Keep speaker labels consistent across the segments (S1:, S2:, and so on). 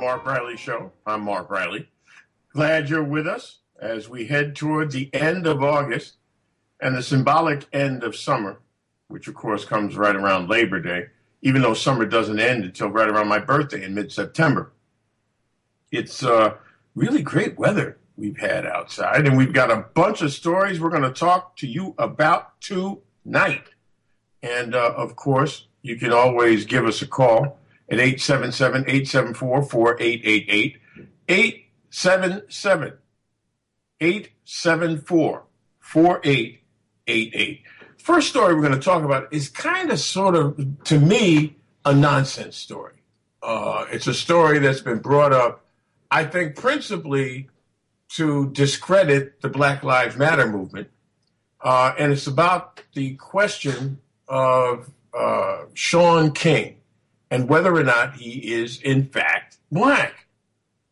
S1: Mark Riley Show. I'm Mark Riley. Glad you're with us as we head toward the end of August and the symbolic end of summer, which of course comes right around Labor Day, even though summer doesn't end until right around my birthday in mid September. It's uh, really great weather we've had outside, and we've got a bunch of stories we're going to talk to you about tonight. And uh, of course, you can always give us a call at 877 874 4888. 877 874 4888. First story we're going to talk about is kind of sort of, to me, a nonsense story. Uh, it's a story that's been brought up, I think, principally to discredit the Black Lives Matter movement. Uh, and it's about the question of uh, Shaun King and whether or not he is, in fact, black.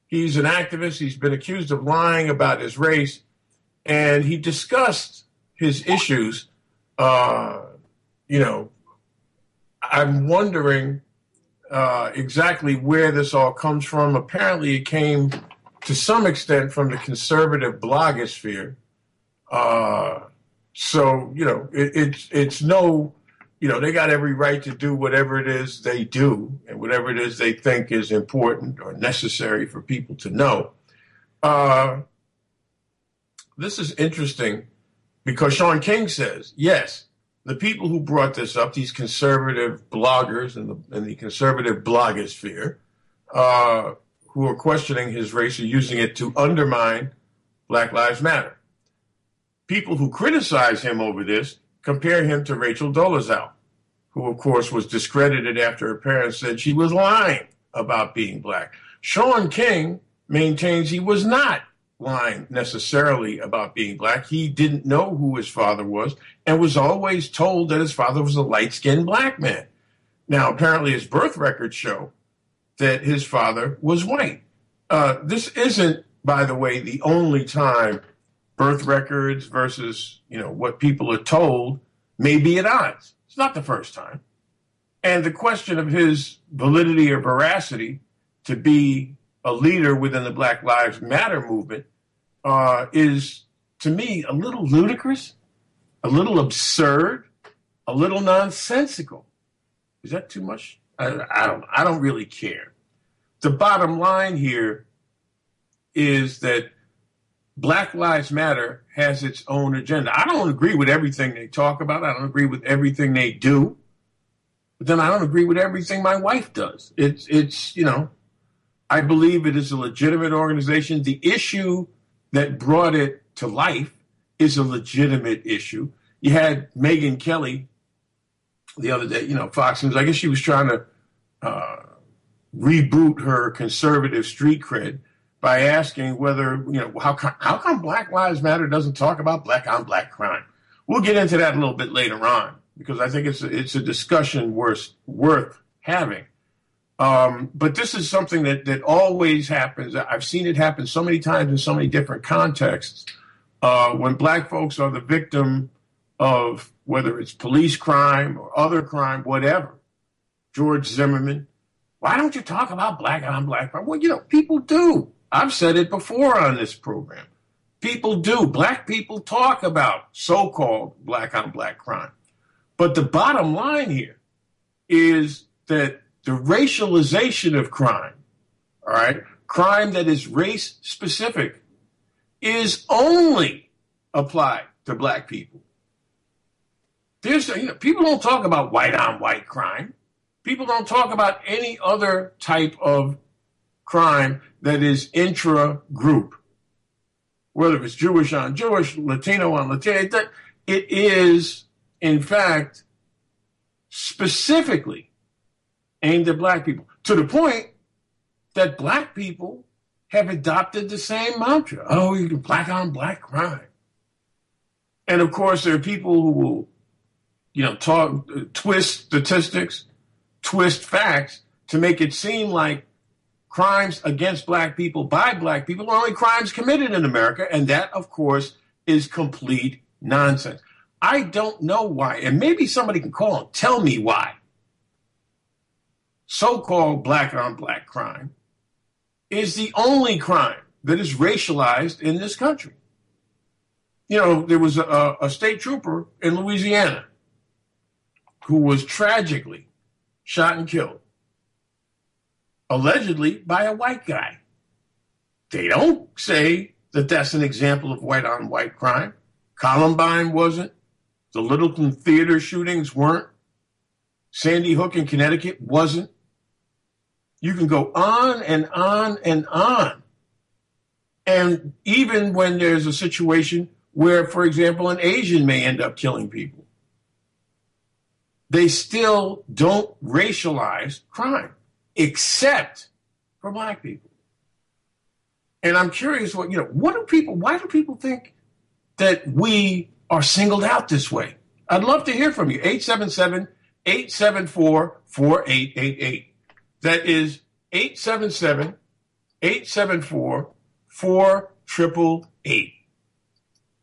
S1: He's an activist. He's been accused of lying about his race. And he discussed his issues. Uh, you know, I'm wondering uh, exactly where this all comes from. Apparently, it came to some extent from the conservative blogosphere. Uh, so you know, it, it's it's no, you know, they got every right to do whatever it is they do and whatever it is they think is important or necessary for people to know. Uh, this is interesting because Shaun King says yes, the people who brought this up, these conservative bloggers and the, and the conservative blogosphere, uh, who are questioning his race are using it to undermine Black Lives Matter. People who criticize him over this compare him to Rachel Dolezal, who, of course, was discredited after her parents said she was lying about being black. Shaun King maintains he was not lying necessarily about being black. He didn't know who his father was and was always told that his father was a light skinned black man. Now, apparently, his birth records show that his father was white. Uh, this isn't, by the way, the only time birth records versus you know what people are told may be at odds. It's not the first time. And the question of his validity or veracity to be a leader within the Black Lives Matter movement uh, is, to me, a little ludicrous, a little absurd, a little nonsensical. Is that too much? I, I don't. I don't really care. The bottom line here is that Black Lives Matter has its own agenda. I don't agree with everything they talk about. I don't agree with everything they do. But then I don't agree with everything my wife does. It's it's you know, I believe it is a legitimate organization. The issue that brought it to life is a legitimate issue. You had Megyn Kelly the other day, you know, Fox News. I guess she was trying to uh, reboot her conservative street cred by asking whether you know how how come Black Lives Matter doesn't talk about black on black crime. We'll get into that a little bit later on because I think it's a, it's a discussion worth worth having. Um, but this is something that that always happens. I've seen it happen so many times in so many different contexts. Uh, when black folks are the victim of whether it's police crime or other crime, whatever. George Zimmerman, why don't you talk about black on black crime? Well, you know, people do. I've said it before on this program. People do. Black people talk about so called black on black crime. But the bottom line here is that the racialization of crime, all right, crime that is race specific, is only applied to black people. There's, you know, people don't talk about white on white crime. People don't talk about any other type of crime that is intra group, whether it's Jewish on Jewish, Latino on Latino. It is, in fact, specifically aimed at black people to the point that black people have adopted the same mantra. Oh, you can black on black crime. And of course, there are people who will, you know, talk, twist statistics, twist facts to make it seem like crimes against black people by black people are only crimes committed in America. And that, of course, is complete nonsense. I don't know why. And maybe somebody can call and tell me why so called black on black crime is the only crime that is racialized in this country. You know, there was a, a state trooper in Louisiana who was tragically shot and killed, allegedly by a white guy. They don't say that that's an example of white on white crime. Columbine wasn't. The Littleton Theater shootings weren't. Sandy Hook in Connecticut wasn't. You can go on and on and on. And even when there's a situation where, for example, an Asian may end up killing people, they still don't racialize crime, except for black people. And I'm curious what, you know, what do people, why do people think that we are singled out this way? I'd love to hear from you. 877 874 4888. That is 877 874 4888.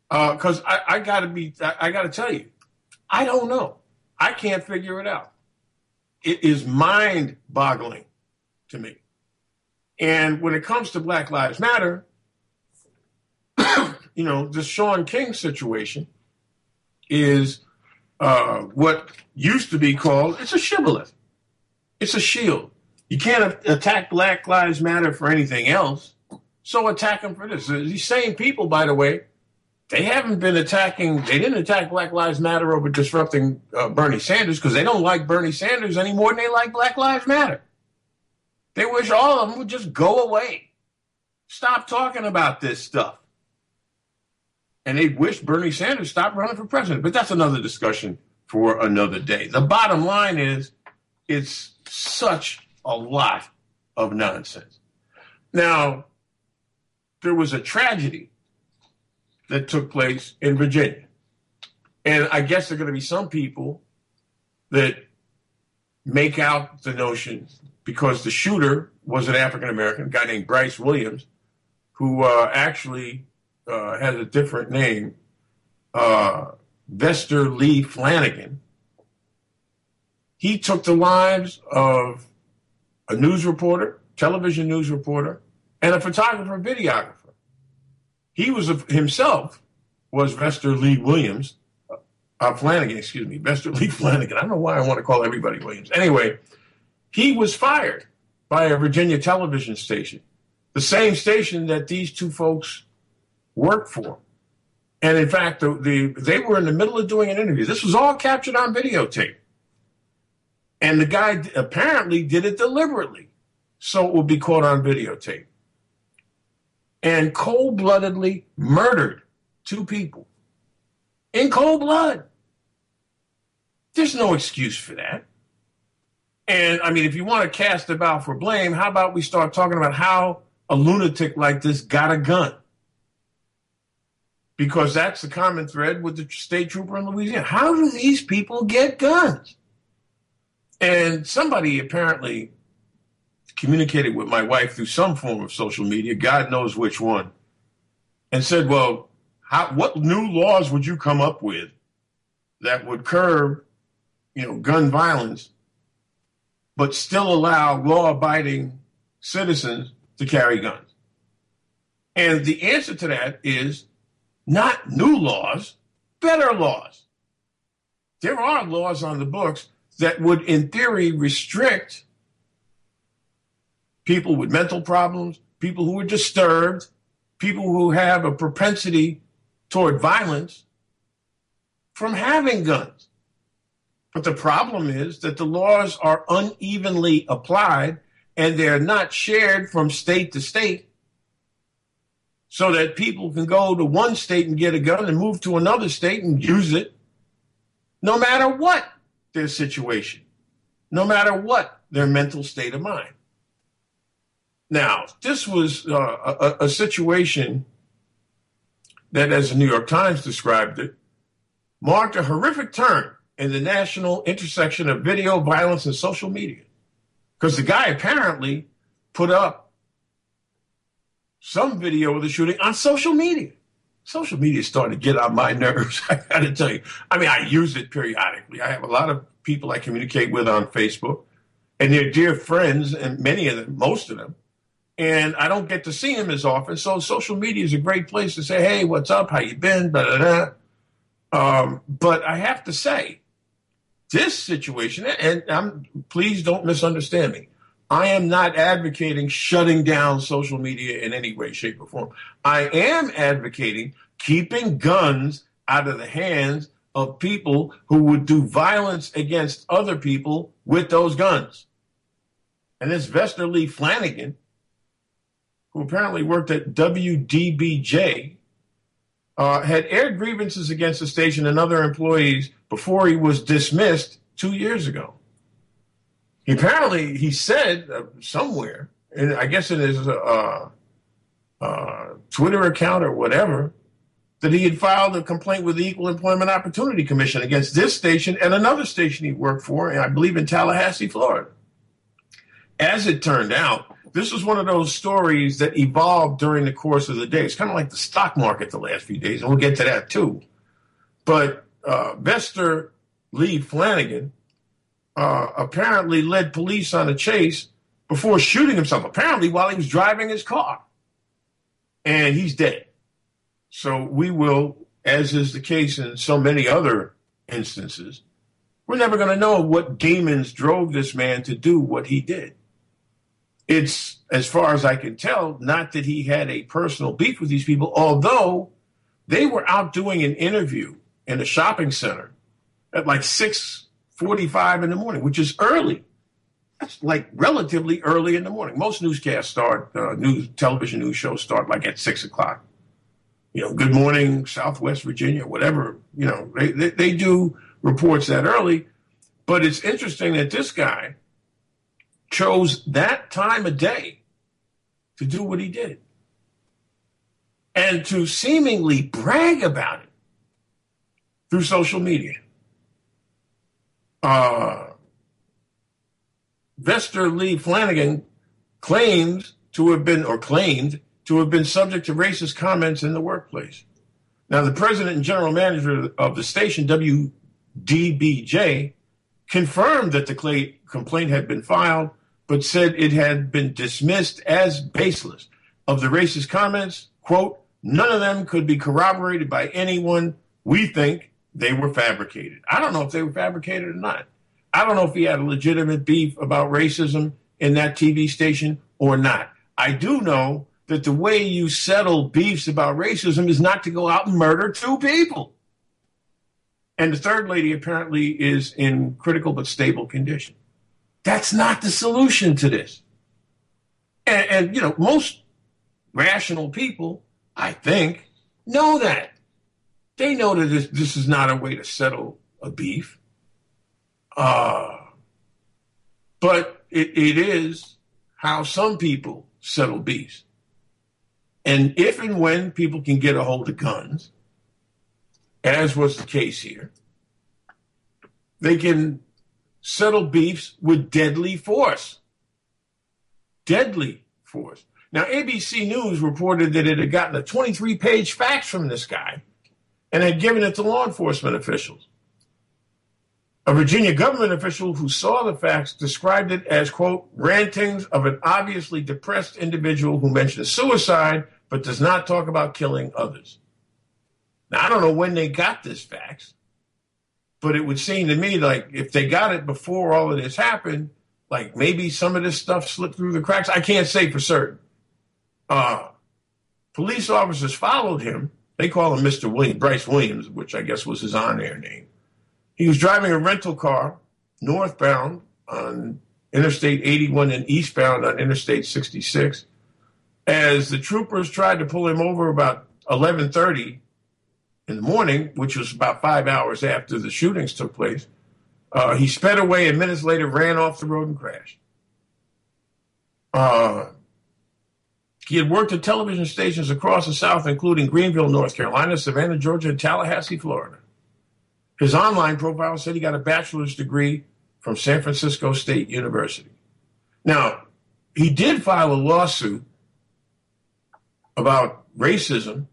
S1: Because uh, I, I got to be, I, I got to tell you, I don't know. I can't figure it out. It is mind boggling to me. And when it comes to Black Lives Matter, you know, the Shaun King situation is uh, what used to be called it's a shibboleth. It's a shield. You can't attack Black Lives Matter for anything else, so attack them for this. These same people, by the way, they haven't been attacking. They didn't attack Black Lives Matter over disrupting uh, Bernie Sanders because they don't like Bernie Sanders any more than they like Black Lives Matter. They wish all of them would just go away. Stop talking about this stuff. And they wish Bernie Sanders stopped running for president. But that's another discussion for another day. The bottom line is it's such a lot of nonsense. Now, there was a tragedy that took place in Virginia. And I guess there are going to be some people that make out the notion because the shooter was an African American guy named Bryce Williams, who uh, actually uh, has a different name, uh, Vester Lee Flanagan. He took the lives of a news reporter, television news reporter, and a photographer videographer. He was himself was Vester Lee Williams, uh, Flanagan, excuse me, Vester Lee Flanagan. I don't know why I want to call everybody Williams. Anyway, he was fired by a Virginia television station, the same station that these two folks worked for. And in fact, the, the, they were in the middle of doing an interview. This was all captured on videotape. And the guy apparently did it deliberately so it would be caught on videotape. And cold bloodedly murdered two people in cold blood. There's no excuse for that. And I mean, if you want to cast about for blame, how about we start talking about how a lunatic like this got a gun? Because that's the common thread with the state trooper in Louisiana. How do these people get guns? And somebody apparently communicated with my wife through some form of social media, God knows which one, and said, Well, how, what new laws would you come up with that would curb, you know, gun violence but still allow law abiding citizens to carry guns? And the answer to that is not new laws, better laws. There are laws on the books that would, in theory, restrict people with mental problems, people who are disturbed, people who have a propensity toward violence from having guns. But the problem is that the laws are unevenly applied and they're not shared from state to state so that people can go to one state and get a gun and move to another state and use it no matter what their situation, no matter what their mental state of mind. Now, this was uh, a, a situation that, as the New York Times described it, marked a horrific turn in the national intersection of video violence and social media. Because the guy apparently put up some video of the shooting on social media. Social media is starting to get on my nerves. I got to tell you. I mean, I use it periodically. I have a lot of people I communicate with on Facebook, and they're dear friends, and many of them, most of them. And I don't get to see him as often. So social media is a great place to say, "Hey, what's up? How you been?" Blah, blah, blah. Um, but I have to say, this situation, and I'm please don't misunderstand me. I am not advocating shutting down social media in any way, shape, or form. I am advocating keeping guns out of the hands of people who would do violence against other people with those guns. And this Vester Lee Flanagan, who apparently worked at WDBJ, uh, had aired grievances against the station and other employees before he was dismissed two years ago. He apparently he said uh, somewhere, and I guess in his uh, uh, Twitter account or whatever, that he had filed a complaint with the Equal Employment Opportunity Commission against this station and another station he worked for, and I believe in Tallahassee, Florida. As it turned out, this was one of those stories that evolved during the course of the day. It's kind of like the stock market the last few days, and we'll get to that too. But uh, Vester Lee Flanagan uh, apparently led police on a chase before shooting himself, apparently while he was driving his car. And he's dead. So we will, as is the case in so many other instances, we're never going to know what demons drove this man to do what he did. It's, as far as I can tell, not that he had a personal beef with these people, although they were out doing an interview in a shopping center at like 6.45 in the morning, which is early. That's like relatively early in the morning. Most newscasts start, uh, news television news shows start like at six o'clock. You know, Good Morning Southwest Virginia, whatever. You know, they, they, they do reports that early. But it's interesting that this guy chose that time of day to do what he did and to seemingly brag about it through social media uh, Vester Lee Flanagan claims to have been, or claimed to have been subject to racist comments in the workplace. Now, the president and general manager of the station, WDBJ, confirmed that the complaint had been filed, but said it had been dismissed as baseless. Of the racist comments, quote, none of them could be corroborated by anyone. We think they were fabricated. I don't know if they were fabricated or not. I don't know if he had a legitimate beef about racism in that TV station or not. I do know that the way you settle beefs about racism is not to go out and murder two people. And the third lady apparently is in critical but stable condition. That's not the solution to this. And, and you know, most rational people, I think, know that. They know that this, this is not a way to settle a beef. Uh, but it, it is how some people settle beefs. And if and when people can get a hold of guns, as was the case here, they can settle beefs with deadly force. Deadly force. Now, ABC News reported that it had gotten a 23 page fax from this guy and had given it to law enforcement officials. A Virginia government official who saw the fax described it as, quote, rantings of an obviously depressed individual who mentions suicide but does not talk about killing others. Now, I don't know when they got this fax, but it would seem to me like if they got it before all of this happened, like maybe some of this stuff slipped through the cracks. I can't say for certain. Uh, police officers followed him they call him Mr. Williams, Bryce Williams, which I guess was his on-air name. He was driving a rental car northbound on Interstate 81 and eastbound on Interstate 66. As the troopers tried to pull him over about 11:30 in the morning, which was about five hours after the shootings took place, uh, he sped away and minutes later ran off the road and crashed. Uh, he had worked at television stations across the South, including Greenville, North Carolina, Savannah, Georgia, and Tallahassee, Florida. His online profile said he got a bachelor's degree from San Francisco State University. Now, he did file a lawsuit about racism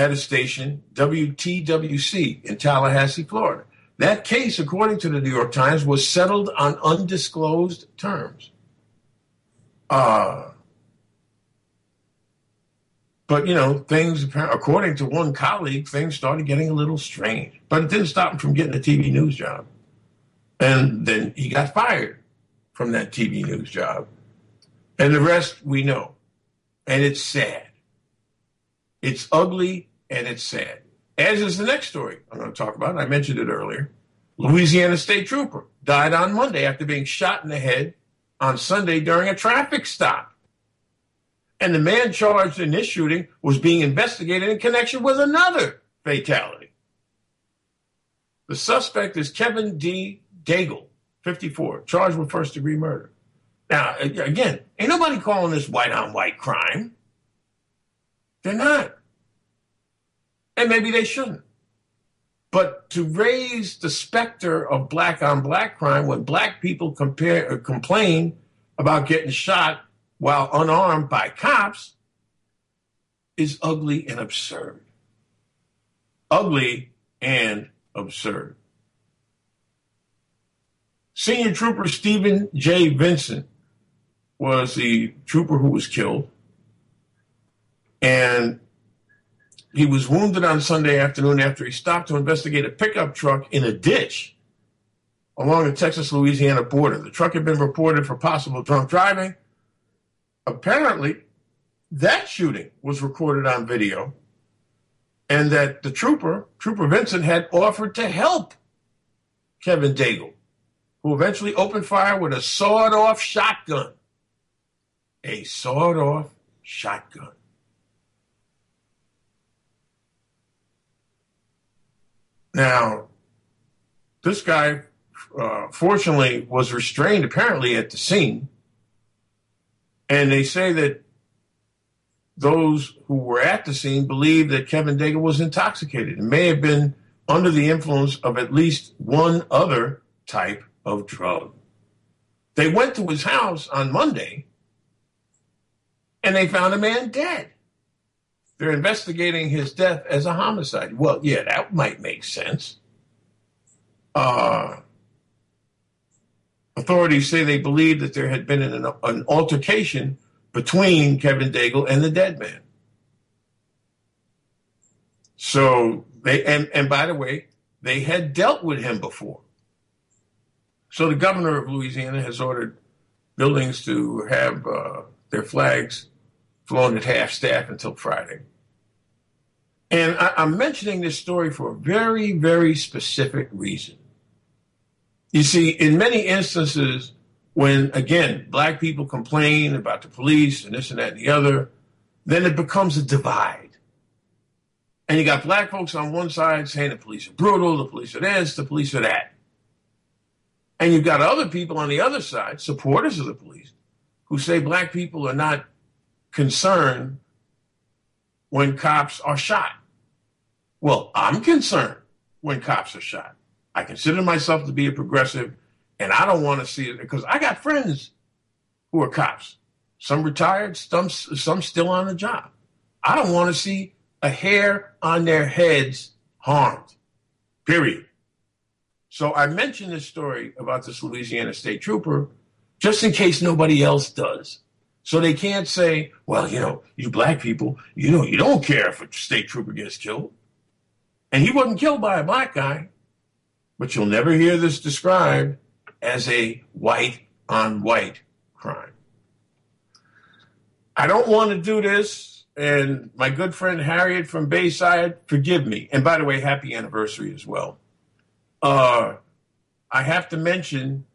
S1: at a station, WTWC, in Tallahassee, Florida. That case, according to the New York Times, was settled on undisclosed terms. Uh, but, you know, things, according to one colleague, things started getting a little strange. But it didn't stop him from getting a TV news job. And then he got fired from that TV news job. And the rest we know. And it's sad. It's ugly and it's sad as is the next story I'm going to talk about. I mentioned it earlier. Louisiana State Trooper died on Monday after being shot in the head on Sunday during a traffic stop. And the man charged in this shooting was being investigated in connection with another fatality. The suspect is Kevin D. Daigle, 54, charged with first degree murder. Now, again, ain't nobody calling this white on white crime. They're not and maybe they shouldn't. But to raise the specter of black on black crime when black people compare, uh, complain about getting shot while unarmed by cops is ugly and absurd. Ugly and absurd. Senior Trooper Stephen J. Vincent was the trooper who was killed. And he was wounded on Sunday afternoon after he stopped to investigate a pickup truck in a ditch along the Texas Louisiana border. The truck had been reported for possible drunk driving. Apparently, that shooting was recorded on video, and that the trooper, Trooper Vincent, had offered to help Kevin Daigle, who eventually opened fire with a sawed off shotgun. A sawed off shotgun. Now, this guy, uh, fortunately, was restrained apparently at the scene. And they say that those who were at the scene believe that Kevin Daigle was intoxicated and may have been under the influence of at least one other type of drug. They went to his house on Monday and they found a man dead. They're investigating his death as a homicide. Well, yeah, that might make sense. Uh, authorities say they believe that there had been an, an altercation between Kevin Daigle and the dead man. So they, and, and by the way, they had dealt with him before. So the governor of Louisiana has ordered buildings to have uh, their flags flown at half staff until Friday. And I, I'm mentioning this story for a very, very specific reason. You see, in many instances, when again, black people complain about the police and this and that and the other, then it becomes a divide. And you got black folks on one side saying the police are brutal, the police are this, the police are that. And you've got other people on the other side, supporters of the police, who say black people are not concerned when cops are shot. Well, I'm concerned when cops are shot. I consider myself to be a progressive, and I don't want to see it because I got friends who are cops. Some retired, some some still on the job. I don't want to see a hair on their heads harmed. Period. So I mentioned this story about this Louisiana state trooper just in case nobody else does. So they can't say, well, you know, you black people, you know, you don't care if a state trooper gets killed. And he wasn't killed by a black guy, but you'll never hear this described as a white on white crime. I don't want to do this. And my good friend Harriet from Bayside, forgive me. And by the way, happy anniversary as well. Uh, I have to mention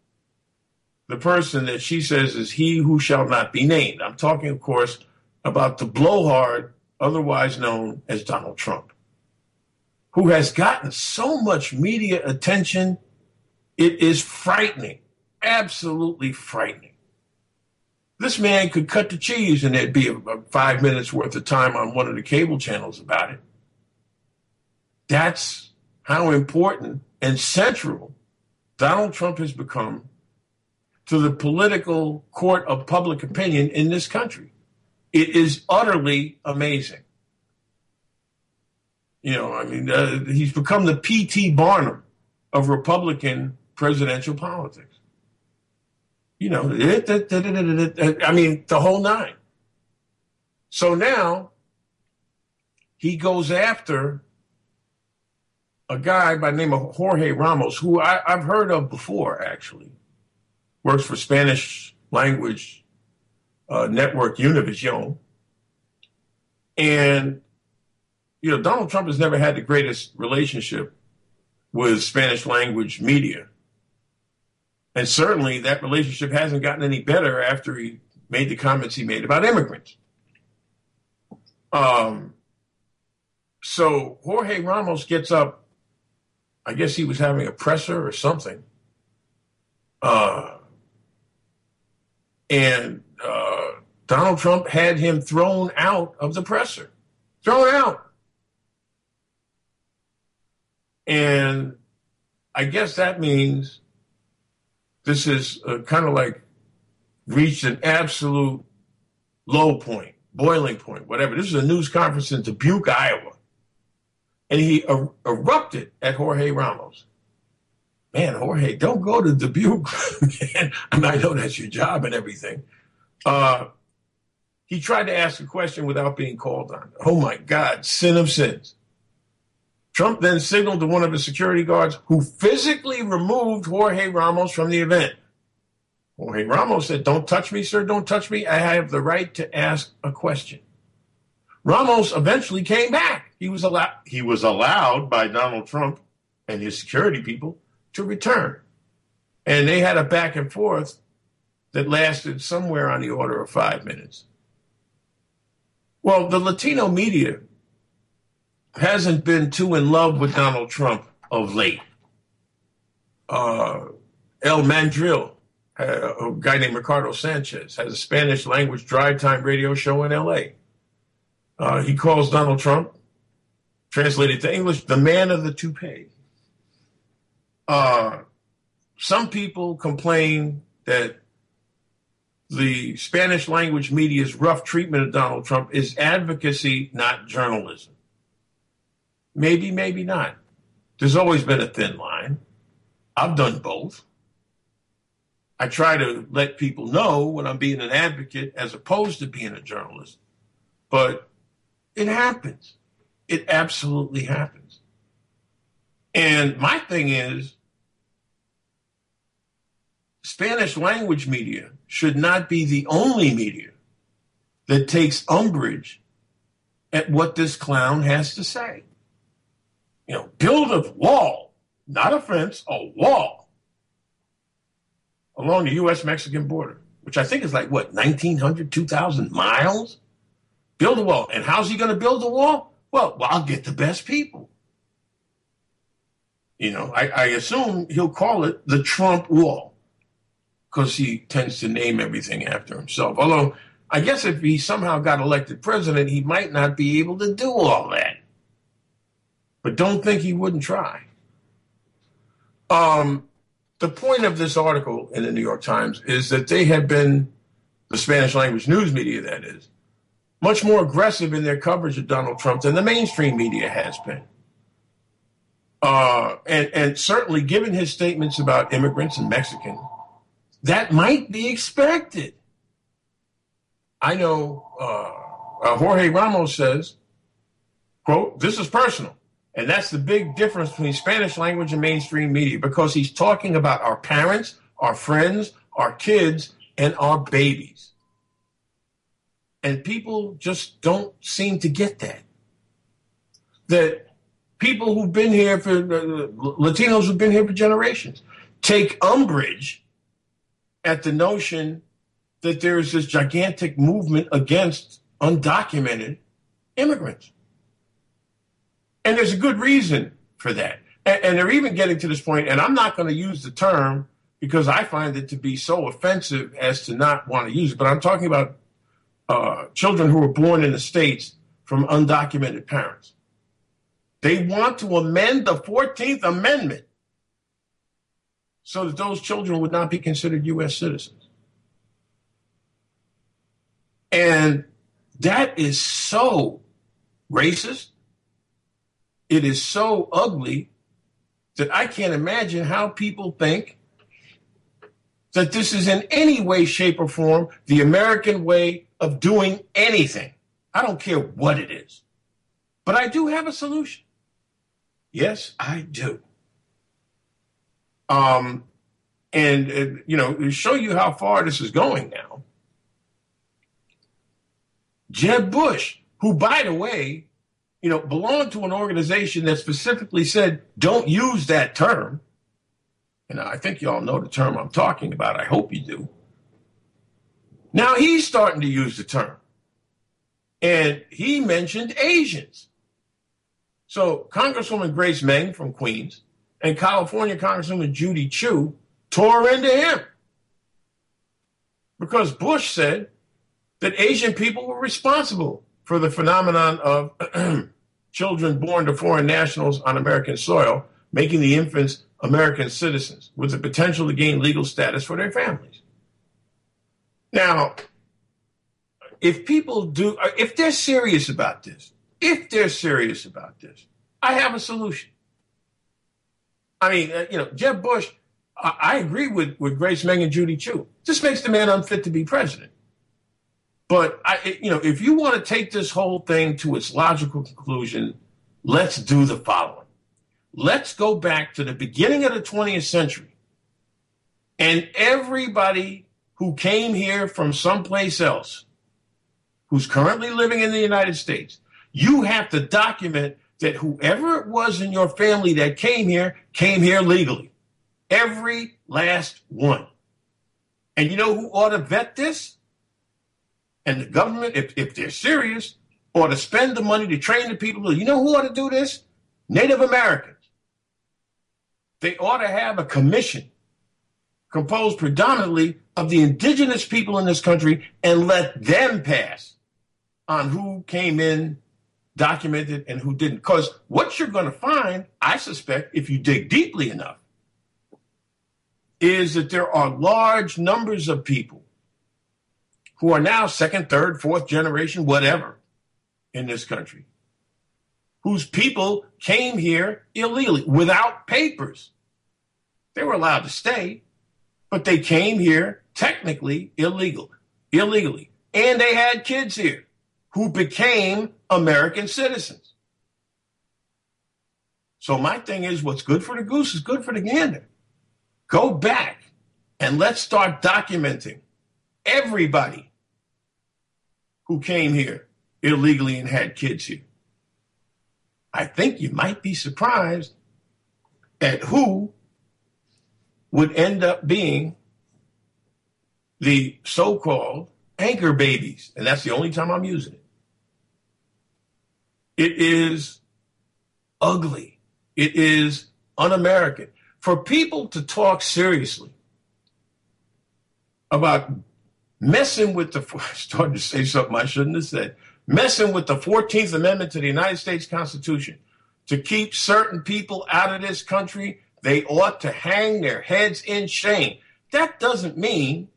S1: the person that she says is he who shall not be named. I'm talking, of course, about the blowhard, otherwise known as Donald Trump who has gotten so much media attention. It is frightening, absolutely frightening. This man could cut the cheese and there'd be about five minutes worth of time on one of the cable channels about it. That's how important and central Donald Trump has become to the political court of public opinion in this country. It is utterly amazing. You know, I mean, uh, he's become the P.T. Barnum of Republican presidential politics. You know, I mean, the whole nine. So now he goes after a guy by the name of Jorge Ramos, who I, have heard of before, actually. Works for Spanish language uh, network Univision. And, you know, Donald Trump has never had the greatest relationship with Spanish language media. And certainly that relationship hasn't gotten any better after he made the comments he made about immigrants. Um, so Jorge Ramos gets up. I guess he was having a presser or something. Uh, and uh, Donald Trump had him thrown out of the presser, thrown out. And I guess that means this is uh, kind of like reached an absolute low point, boiling point, whatever. This is a news conference in Dubuque, Iowa. And he er- erupted at Jorge Ramos. Man, Jorge, don't go to Dubuque. I I know that's your job and everything. Uh, he tried to ask a question without being called on. Oh my God, sin of sins. Trump then signaled to one of his security guards who physically removed Jorge Ramos from the event. Jorge Ramos said, Don't touch me, sir, don't touch me. I have the right to ask a question. Ramos eventually came back. He was allowed he was allowed by Donald Trump and his security people to return. And they had a back and forth that lasted somewhere on the order of five minutes. Well, the Latino media hasn't been too in love with Donald Trump of late. Uh, El Mandril, uh, a guy named Ricardo Sanchez, has a Spanish language drive time radio show in LA. Uh, he calls Donald Trump, translated to English, the man of the toupee. Uh, some people complain that the Spanish language media's rough treatment of Donald Trump is advocacy, not journalism. Maybe, maybe not. There's always been a thin line. I've done both. I try to let people know when I'm being an advocate as opposed to being a journalist. But it happens. It absolutely happens. And my thing is Spanish language media should not be the only media that takes umbrage at what this clown has to say. You know, build a wall, not a fence, a wall along the U.S. Mexican border, which I think is like what, 1,900, 2,000 miles? Build a wall. And how's he going to build a wall? Well, well, I'll get the best people. You know, I, I assume he'll call it the Trump wall because he tends to name everything after himself. Although, I guess if he somehow got elected president, he might not be able to do all that but don't think he wouldn't try. Um, the point of this article in the New York Times is that they have been, the Spanish language news media that is, much more aggressive in their coverage of Donald Trump than the mainstream media has been. Uh, and, and certainly given his statements about immigrants and Mexicans, that might be expected. I know uh, uh, Jorge Ramos says, quote, this is personal. And that's the big difference between Spanish language and mainstream media because he's talking about our parents, our friends, our kids, and our babies. And people just don't seem to get that. That people who've been here for uh, Latinos who've been here for generations take umbrage at the notion that there is this gigantic movement against undocumented immigrants. And there's a good reason for that. And, and they're even getting to this point, and I'm not going to use the term because I find it to be so offensive as to not want to use it. But I'm talking about uh, children who were born in the States from undocumented parents. They want to amend the 14th Amendment so that those children would not be considered U.S. citizens. And that is so racist it is so ugly that I can't imagine how people think that this is in any way, shape, or form the American way of doing anything. I don't care what it is. But I do have a solution. Yes, I do. Um, and, uh, you know, to show you how far this is going now, Jeb Bush, who, by the way, you know, belonged to an organization that specifically said, don't use that term. And I think you all know the term I'm talking about. I hope you do. Now he's starting to use the term. And he mentioned Asians. So Congresswoman Grace Meng from Queens and California Congresswoman Judy Chu tore into him because Bush said that Asian people were responsible for the phenomenon of children born to foreign nationals on American soil, making the infants American citizens with the potential to gain legal status for their families. Now, if people do, if they're serious about this, if they're serious about this, I have a solution. I mean, uh, you know, Jeb Bush, I, I agree with, with Grace Meng and Judy Chu. This makes the man unfit to be president. But I, you know, if you want to take this whole thing to its logical conclusion, let's do the following. Let's go back to the beginning of the 20th century. And everybody who came here from someplace else, who's currently living in the United States, you have to document that whoever it was in your family that came here came here legally. Every last one. And you know who ought to vet this? And the government, if, if they're serious, ought to spend the money to train the people. You know who ought to do this? Native Americans. They ought to have a commission composed predominantly of the indigenous people in this country and let them pass on who came in documented and who didn't. Because what you're going to find, I suspect, if you dig deeply enough, is that there are large numbers of people who are now second, third, fourth generation, whatever, in this country, whose people came here illegally without papers. They were allowed to stay, but they came here technically illegal, illegally. And they had kids here who became American citizens. So my thing is what's good for the goose is good for the gander. Go back and let's start documenting everybody who came here illegally and had kids here. I think you might be surprised at who would end up being the so called anchor babies. And that's the only time I'm using it. It is ugly. It is un American. For people to talk seriously about messing with the, I started to say something I shouldn't have said, messing with the 14th Amendment to the United States Constitution to keep certain people out of this country, they ought to hang their heads in shame. That doesn't mean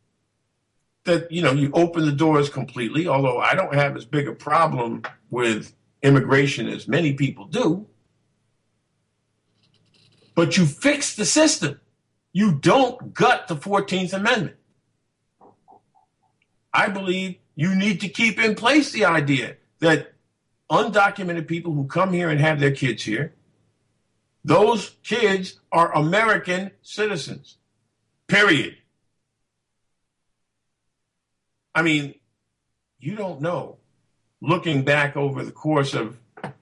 S1: that, you know, you open the doors completely, although I don't have as big a problem with immigration as many people do. But you fix the system. You don't gut the 14th Amendment. I believe you need to keep in place the idea that undocumented people who come here and have their kids here, those kids are American citizens. Period. I mean, you don't know looking back over the course of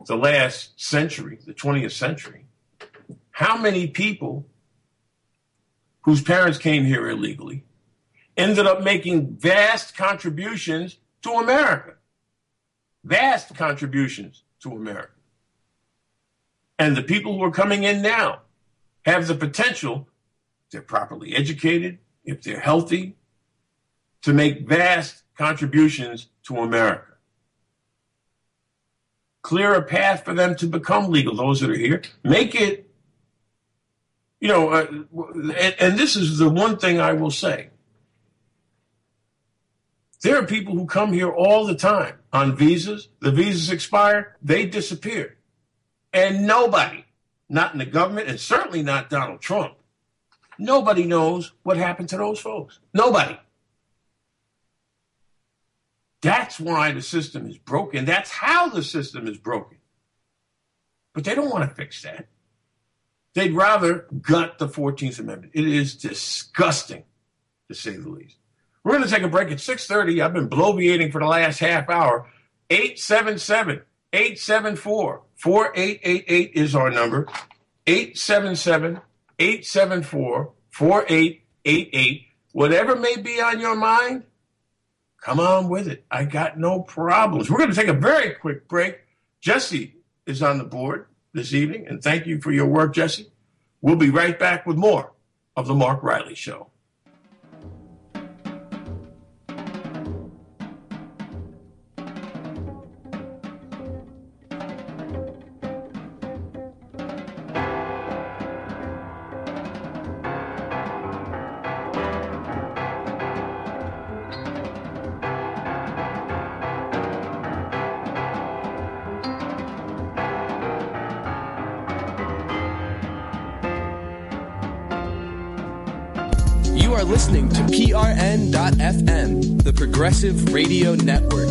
S1: the last century, the 20th century, how many people whose parents came here illegally ended up making vast contributions to America. Vast contributions to America. And the people who are coming in now have the potential, if they're properly educated, if they're healthy, to make vast contributions to America clear a path for them to become legal, those that are here. Make it, you know, uh, and, and this is the one thing I will say. There are people who come here all the time on visas. The visas expire, they disappear. And nobody, not in the government, and certainly not Donald Trump. Nobody knows what happened to those folks. Nobody. That's why the system is broken. That's how the system is broken. But they don't want to fix that. They'd rather gut the 14th Amendment. It is disgusting, to say the least. We're going to take a break at 6.30. I've been bloviating for the last half hour. 877 874 4888 is our number. 877 874 4888. Whatever may be on your mind, come on with it. I got no problems. We're going to take a very quick break. Jesse is on the board this evening, and thank you for your work, Jesse. We'll be right back with more of The Mark Riley Show.
S2: Progressive Radio Network.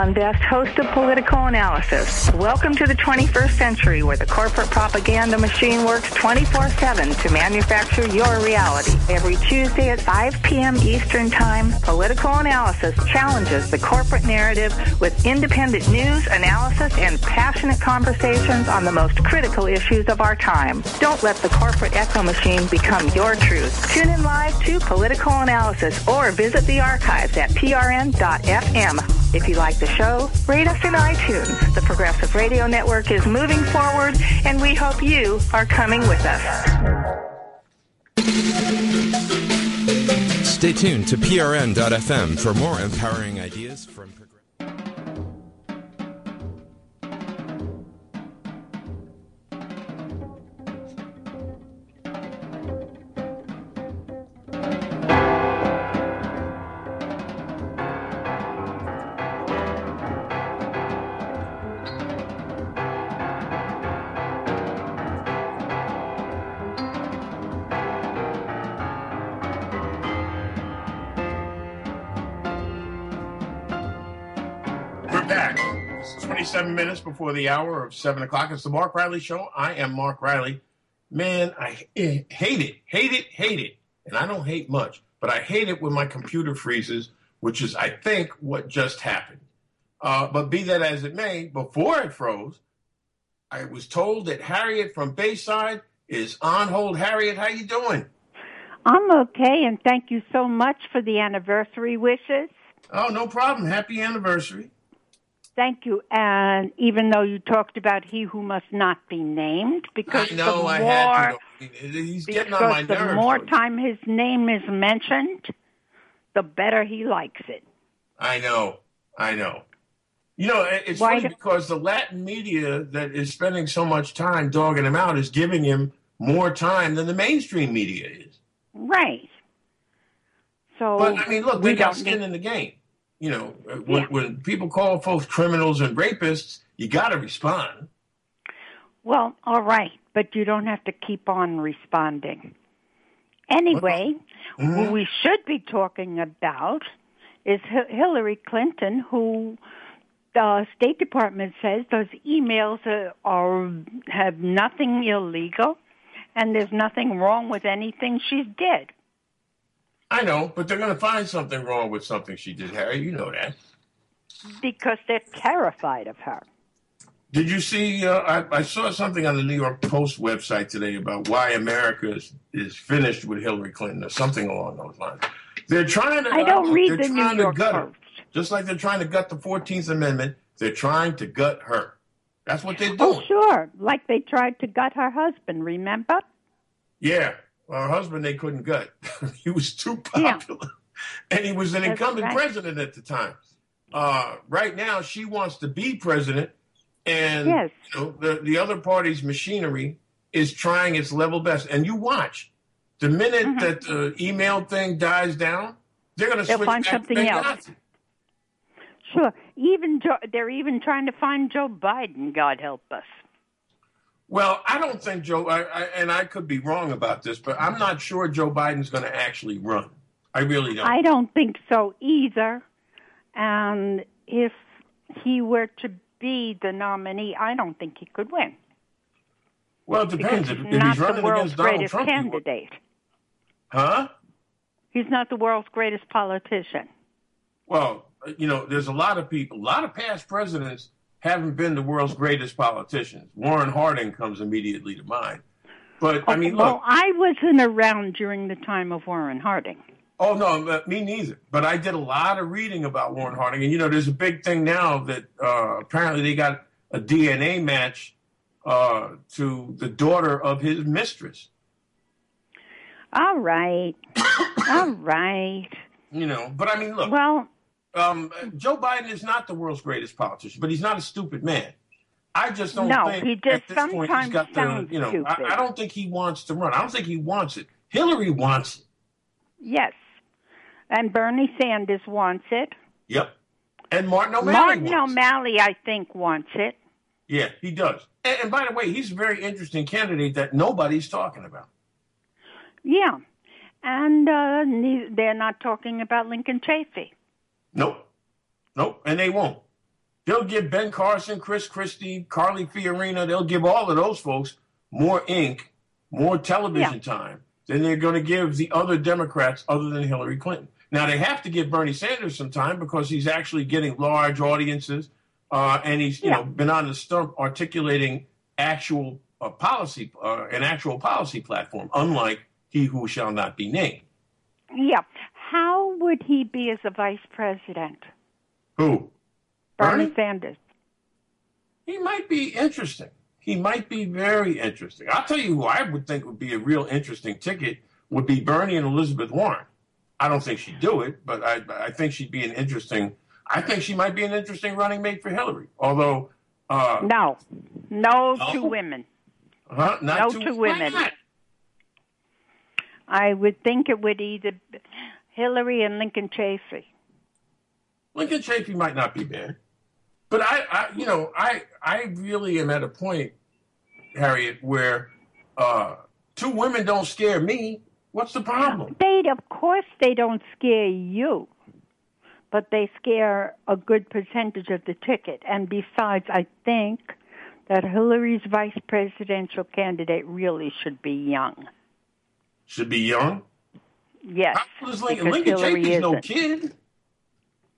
S3: Leon Best, host of Political Analysis. Welcome to the 21st century where the corporate propaganda machine works 24-7 to manufacture your reality. Every Tuesday at 5 p.m. Eastern Time, Political Analysis challenges the corporate narrative with independent news, analysis, and passionate conversations on the most critical issues of our time. Don't let the corporate echo machine become your truth. Tune in live to Political Analysis or visit the archives at prn.fm. If you like the show, rate us in iTunes. The Progressive Radio Network is moving forward, and we hope you are coming with us.
S2: Stay tuned to prn.fm for more empowering ideas from
S1: before the hour of seven o'clock. It's the Mark Riley Show. I am Mark Riley. Man, I hate it, hate it, hate it. And I don't hate much, but I hate it when my computer freezes, which is, I think, what just happened. Uh, but be that as it may, before it froze, I was told that Harriet from Bayside is on hold. Harriet, how you doing?
S4: I'm okay, and thank you so much for the anniversary wishes.
S1: Oh, no problem. Happy anniversary.
S4: Thank you. And even though you talked about he who must not be named, because
S1: I know
S4: the more,
S1: I had to. He's getting on my
S4: the
S1: nerves.
S4: The more time his name is mentioned, the better he likes it.
S1: I know. I know. You know, it's Why funny do- because the Latin media that is spending so much time dogging him out is giving him more time than the mainstream media is.
S4: Right. So,
S1: but I mean, look, they got skin need- in the game you know, uh, when, yeah. when people call folks criminals and rapists, you got to respond.
S4: Well, all right, but you don't have to keep on responding. Anyway, mm-hmm. what we should be talking about is Hillary Clinton, who the State Department says those emails are, are have nothing illegal, and there's nothing wrong with anything she did.
S1: I know, but they're going to find something wrong with something she did, Harry. You know that.
S4: Because they're terrified of her.
S1: Did you see? Uh, I, I, saw something on the New York Post website today about why America is, is finished with Hillary Clinton or something along those lines. They're trying to.
S4: I don't uh, read the New York Post. Her.
S1: Just like they're trying to gut the Fourteenth Amendment, they're trying to gut her. That's what they're
S4: oh,
S1: doing.
S4: Oh, sure. Like they tried to gut her husband. Remember?
S1: Yeah, her husband they couldn't gut. he was too popular, yeah. and he was an That's incumbent right. president at the time. Uh, right now, she wants to be president, and
S4: yes.
S1: you know, the the other party's machinery is trying its level best. And you watch the minute mm-hmm. that the email thing dies down, they're going to switch
S4: find
S1: back
S4: something
S1: to
S4: else. Sure. Even Joe, they're even trying to find Joe Biden. God help us.
S1: Well, I don't think Joe, I, I, and I could be wrong about this, but I'm not sure Joe Biden's going to actually run. I really don't.
S4: I don't think so either. And if he were to be the nominee, I don't think he could win.
S1: Well, it depends. If,
S4: he's
S1: if he's running
S4: the world's
S1: against Donald
S4: greatest
S1: Trump,
S4: candidate.
S1: huh?
S4: He's not the world's greatest politician.
S1: Well, you know, there's a lot of people, a lot of past presidents haven't been the world's greatest politicians. Warren Harding comes immediately to mind. But I mean,
S4: well,
S1: look,
S4: I wasn't around during the time of Warren Harding.
S1: oh no, uh, me neither. But I did a lot of reading about Warren Harding, and you know, there's a big thing now that uh, apparently they got a DNA match uh, to the daughter of his mistress.
S4: All right. All right.
S1: You know, but I mean, look,
S4: Well,
S1: um, Joe Biden is not the world's greatest politician, but he's not a stupid man. I just don't
S4: No,
S1: think
S4: he just
S1: at this point he's
S4: sometimes
S1: got the you know. I, I don't think he wants to run. I don't think he wants it. Hillary wants it.
S4: yes. And Bernie Sanders wants it.
S1: Yep. And Martin O'Malley
S4: Martin
S1: wants it.
S4: O'Malley, I think, wants it.
S1: Yeah, he does. And, and by the way, he's a very interesting candidate that nobody's talking about.
S4: Yeah. And uh, they're not talking about Lincoln Chafee.
S1: Nope. Nope. And they won't. They'll give Ben Carson, Chris Christie, Carly Fiorina, they'll give all of those folks more ink, more television
S4: Yeah.
S1: time than they're going to give the other Democrats other than Hillary Clinton. Now, they have to give Bernie Sanders some time because he's actually getting large audiences uh, and he's, you
S4: Yeah.
S1: know, been on the stump articulating actual uh, policy, uh, an actual policy platform, unlike he who shall not be named.
S4: Yeah. How would he be as a vice president?
S1: Who?
S4: Bernie,
S1: Bernie?
S4: Sanders.
S1: he might be interesting. He might be very interesting. I'll tell you who I would think would be a real interesting ticket would be Bernie and Elizabeth Warren. I don't think she'd do it, but I, I think she'd be an interesting. I think she might be an interesting running mate for Hillary. Although, uh,
S4: No. No
S1: No?
S4: to women.
S1: huh, not
S4: No
S1: too,
S4: to
S1: why
S4: women. I would think it would either be Hillary and Lincoln Chafee.
S1: Lincoln Chafee might not be bad, but I, I, you know, I, I really am at a point, Harriet, where uh, two women don't scare me. What's the problem?
S4: They, of course, they don't scare you, but they scare a good percentage of the ticket. And besides, I think that Hillary's vice presidential candidate really should be young.
S1: Should be young.
S4: Yes,
S1: How old is Lincoln? Chafee's no
S4: isn't.
S1: kid.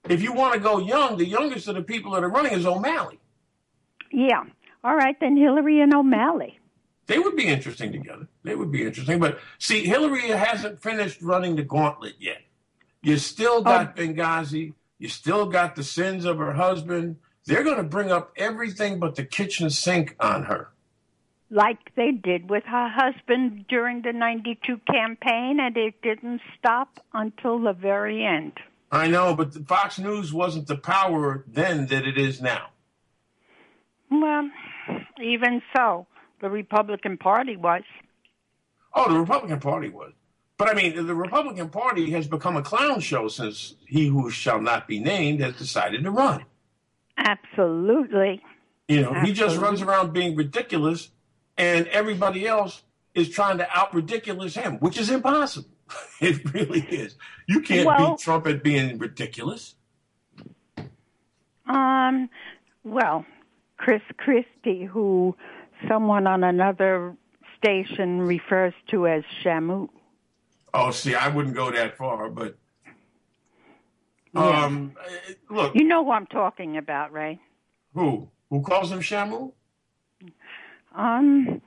S1: If you want to go young, the youngest of the people that are running is O'Malley.
S4: Yeah. All right, then Hillary and O'Malley.
S1: They would be interesting together. They would be interesting. But see, Hillary hasn't finished running the gauntlet yet. You still oh. got Benghazi. You still got the sins of her husband. They're going to bring up everything but the kitchen sink on her.
S4: Like they did with her husband during the 92 campaign, and it didn't stop until the very end.
S1: I know, but the Fox News wasn't the power then that it is now.
S4: Well, even so, the Republican Party was.
S1: Oh, the Republican Party was. But I mean, the Republican Party has become a clown show since he who shall not be named has decided to run.
S4: Absolutely.
S1: You know, he just runs around being ridiculous, and everybody else is trying to out ridiculous him, which is impossible. It really is. You can't
S4: Well-
S1: beat Trump at being ridiculous.
S4: Um, well, Chris Christie, who someone on another station refers to as Shamu.
S1: Oh, see, I wouldn't go that far, but
S4: Yeah.
S1: um, eh, look,
S4: You know who I'm talking about, right?
S1: who who calls him Shamu?
S4: Um,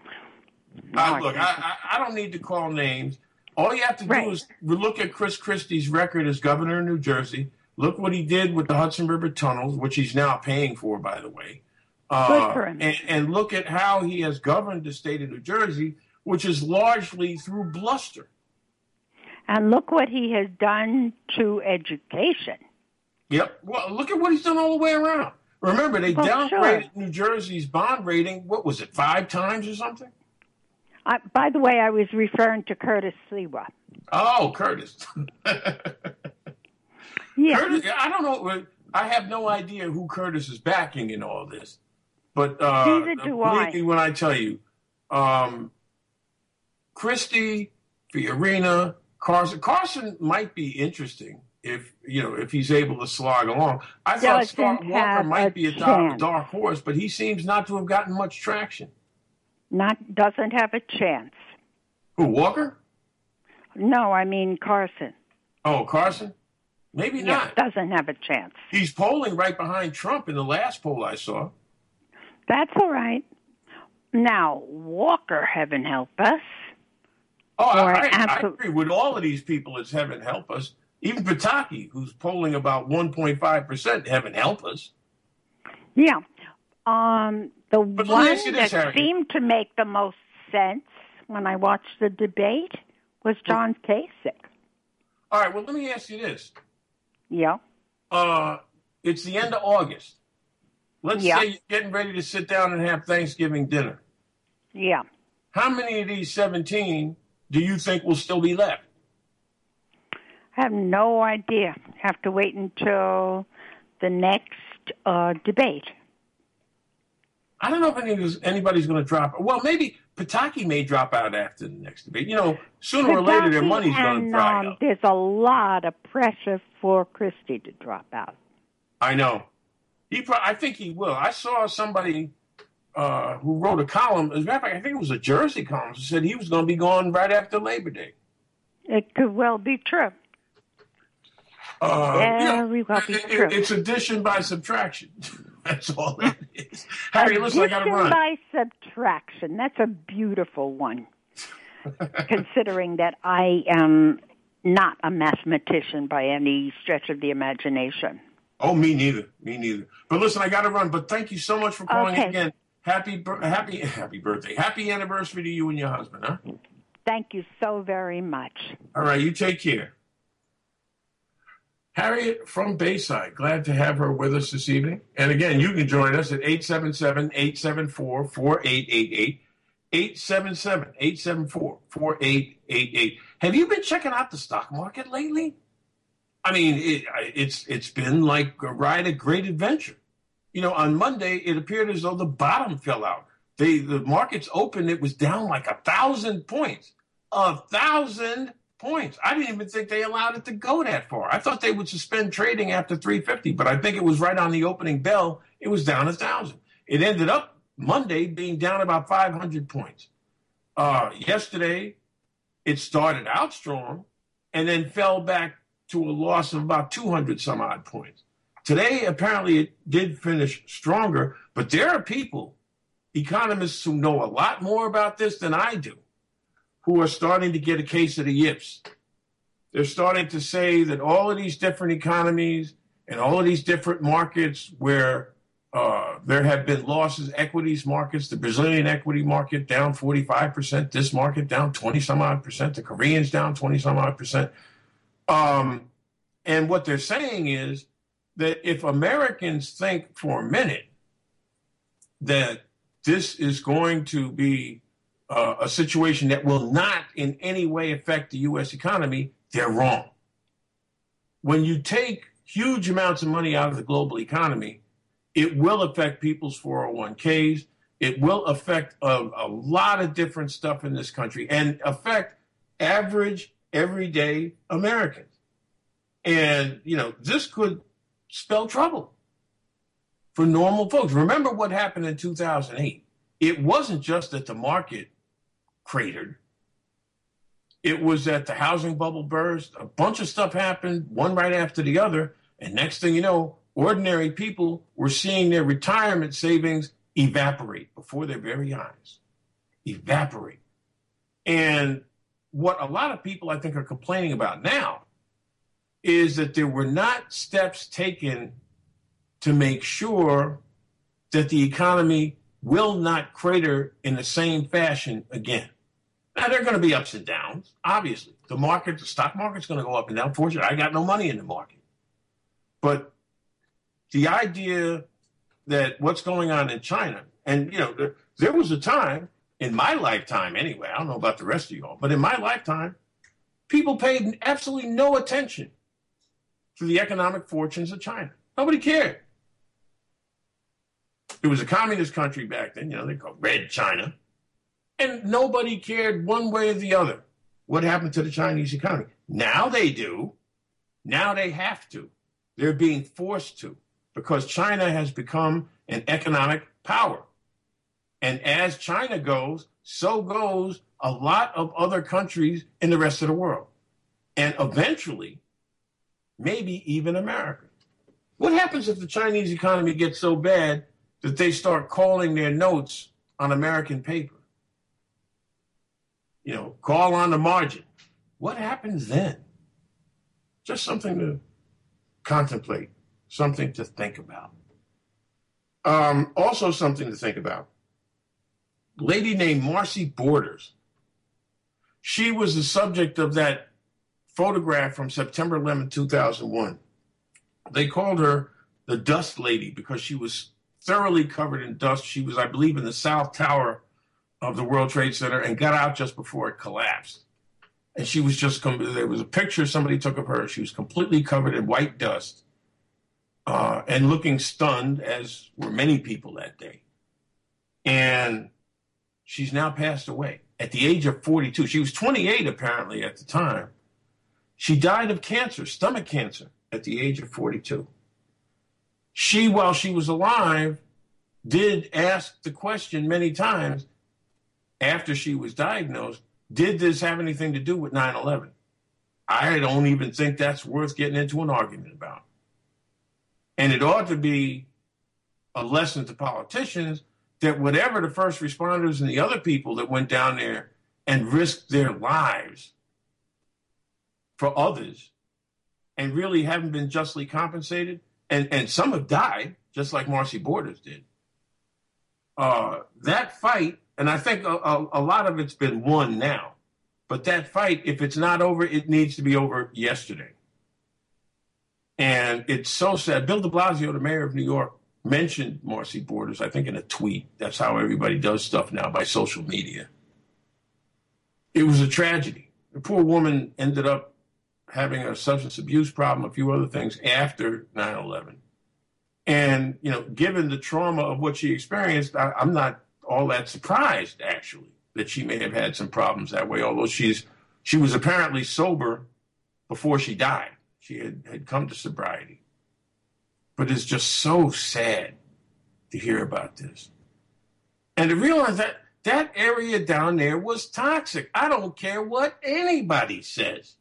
S1: look, I, I, I don't need to call names. All you have to
S4: Right.
S1: do is look at Chris Christie's record as governor of New Jersey. Look what he did with the Hudson River tunnels, which he's now paying for, by the way. Uh,
S4: Good for him.
S1: And, and look at how he has governed the state of New Jersey, which is largely through bluster.
S4: and look what he has done to education.
S1: Yep. Well, look at what he's done all the way around. Remember, they
S4: Well,
S1: downgraded
S4: sure.
S1: New Jersey's bond rating. What was it, five times or something?
S4: I, by the way, I was referring to Curtis Sliwa.
S1: Oh, Curtis.
S4: Yeah.
S1: Curtis, I don't know. I have no idea who Curtis is backing in all this, but uh,
S4: Neither do
S1: believe
S4: I.
S1: me when I tell you, um, Christie, Fiorina, Carson. Carson might be interesting if you know if he's able to slog along. I thought Scott Walker might
S4: a
S1: be a dark, dark horse, but he seems not to have gotten much traction.
S4: Not doesn't have a chance.
S1: Who Walker?
S4: No, I mean Carson.
S1: Oh, Carson? Maybe
S4: Yeah,
S1: not.
S4: doesn't have a chance.
S1: He's polling right behind Trump in the last poll I saw.
S4: That's all right. Now, Walker, heaven help us.
S1: Oh, I, I, I agree with all of these people. It's heaven help us. Even Pataki, who's polling about 1.5 percent, heaven help us.
S4: Yeah. Um, the
S1: But
S4: one
S1: this,
S4: that seemed to make the most sense when I watched the debate was John Kasich.
S1: All right. Well, let me ask you this.
S4: Yeah.
S1: Uh, it's the end of August. Let's
S4: Yeah.
S1: say you're getting ready to sit down and have Thanksgiving dinner.
S4: Yeah.
S1: How many of these 17 do you think will still be left?
S4: I have no idea. Have to wait until the next uh, debate.
S1: I don't know if anybody's, anybody's going to drop. Well, maybe Pataki may drop out after the next debate. You know, sooner or later their money's going to dry
S4: um,
S1: up.
S4: There's a lot of pressure for Christie to drop out.
S1: I know. He, pro- I think he will. I saw somebody uh, who wrote a column. As a matter of fact, I think it was a Jersey column. Said he was going to be gone right after Labor Day.
S4: It could well be true.
S1: Uh,
S4: Very well be
S1: it- it- It's addition by subtraction. That's all that is. Harry, listen, I got to
S4: Addition
S1: run.
S4: by subtraction. That's a beautiful one. Considering that I am not a mathematician by any stretch of the imagination.
S1: Oh, me neither. Me neither. But listen, I got to run. But thank you so much for calling
S4: Okay.
S1: again. Happy, happy, happy birthday. Happy anniversary to you and your husband, huh?
S4: Thank you so very much.
S1: All right, you take care. Harriet from Bayside, glad to have her with us this evening. And again, you can join us at 877 874 4888. 877 874 4888. Have you been checking out the stock market lately? I mean, it, it's it's been like a ride, a great adventure. You know, on Monday, it appeared as though the bottom fell out. They, the markets opened, it was down like a thousand points. A thousand points. I didn't even think they allowed it to go that far. I thought they would suspend trading after 350, but I think it was right on the opening bell. It was down a thousand. It ended up Monday being down about 500 points. Uh, yesterday, it started out strong and then fell back to a loss of about 200 some odd points. Today, apparently, it did finish stronger, but there are people, economists who know a lot more about this than I do, who are starting to get a case of the yips. They're starting to say that all of these different economies and all of these different markets where uh, there have been losses, equities markets, the Brazilian equity market down 45%, this market down 20 some odd percent, the Koreans down 20 some odd percent. Um, and what they're saying is that if Americans think for a minute that this is going to be uh, a situation that will not in any way affect the U.S. economy, they're wrong. When you take huge amounts of money out of the global economy, it will affect people's 401ks. It will affect a, a lot of different stuff in this country and affect average, everyday Americans. And, you know, this could spell trouble for normal folks. Remember what happened in 2008. It wasn't just that the market cratered. It was that the housing bubble burst. A bunch of stuff happened, one right after the other. And next thing you know, ordinary people were seeing their retirement savings evaporate before their very eyes. Evaporate. And what a lot of people, I think, are complaining about now is that there were not steps taken to make sure that the economy will not crater in the same fashion again. Now, there are going to be ups and downs, obviously. The market, the stock market's going to go up and down. Fortunately, I got no money in the market. But the idea that what's going on in China, and, you know, there, there was a time in my lifetime anyway, I don't know about the rest of y'all, but in my lifetime, people paid absolutely no attention to the economic fortunes of China. Nobody cared. It was a communist country back then, you know, they called Red China. And nobody cared one way or the other what happened to the Chinese economy. Now they do. Now they have to. They're being forced to because China has become an economic power. And as China goes, so goes a lot of other countries in the rest of the world. And eventually, maybe even America. What happens if the Chinese economy gets so bad that they start calling their notes on American paper? You know, call on the margin. What happens then? Just something to contemplate, something to think about. Um, also, something to think about. Lady named Marcy Borders. She was the subject of that photograph from September 11, 2001. They called her the Dust Lady because she was thoroughly covered in dust. She was, I believe, in the South Tower of the World Trade Center and got out just before it collapsed. And she was just, there was a picture somebody took of her. She was completely covered in white dust uh, and looking stunned, as were many people that day. And she's now passed away at the age of 42. She was 28 apparently at the time. She died of cancer, stomach cancer, at the age of 42. She, while she was alive, did ask the question many times after she was diagnosed did this have anything to do with 9 11? I don't even think that's worth getting into an argument about. And it ought to be a lesson to politicians that whatever the first responders and the other people that went down there and risked their lives for others and really haven't been justly compensated, and, and some have died, just like Marcy Borders did. Uh, that fight, and I think a, a, a lot of it's been won now, but that fight, if it's not over, it needs to be over yesterday. And it's so sad. Bill de Blasio, the mayor of New York, mentioned Marcy Borders, I think, in a tweet. That's how everybody does stuff now by social media. It was a tragedy. The poor woman ended up having a substance abuse problem, a few other things after 9 11. And, you know, given the trauma of what she experienced, I, I'm not all that surprised, actually, that she may have had some problems that way, although she's she was apparently sober before she died. She had, had come to sobriety. But it's just so sad to hear about this. And to realize that that area down there was toxic. I don't care what anybody says.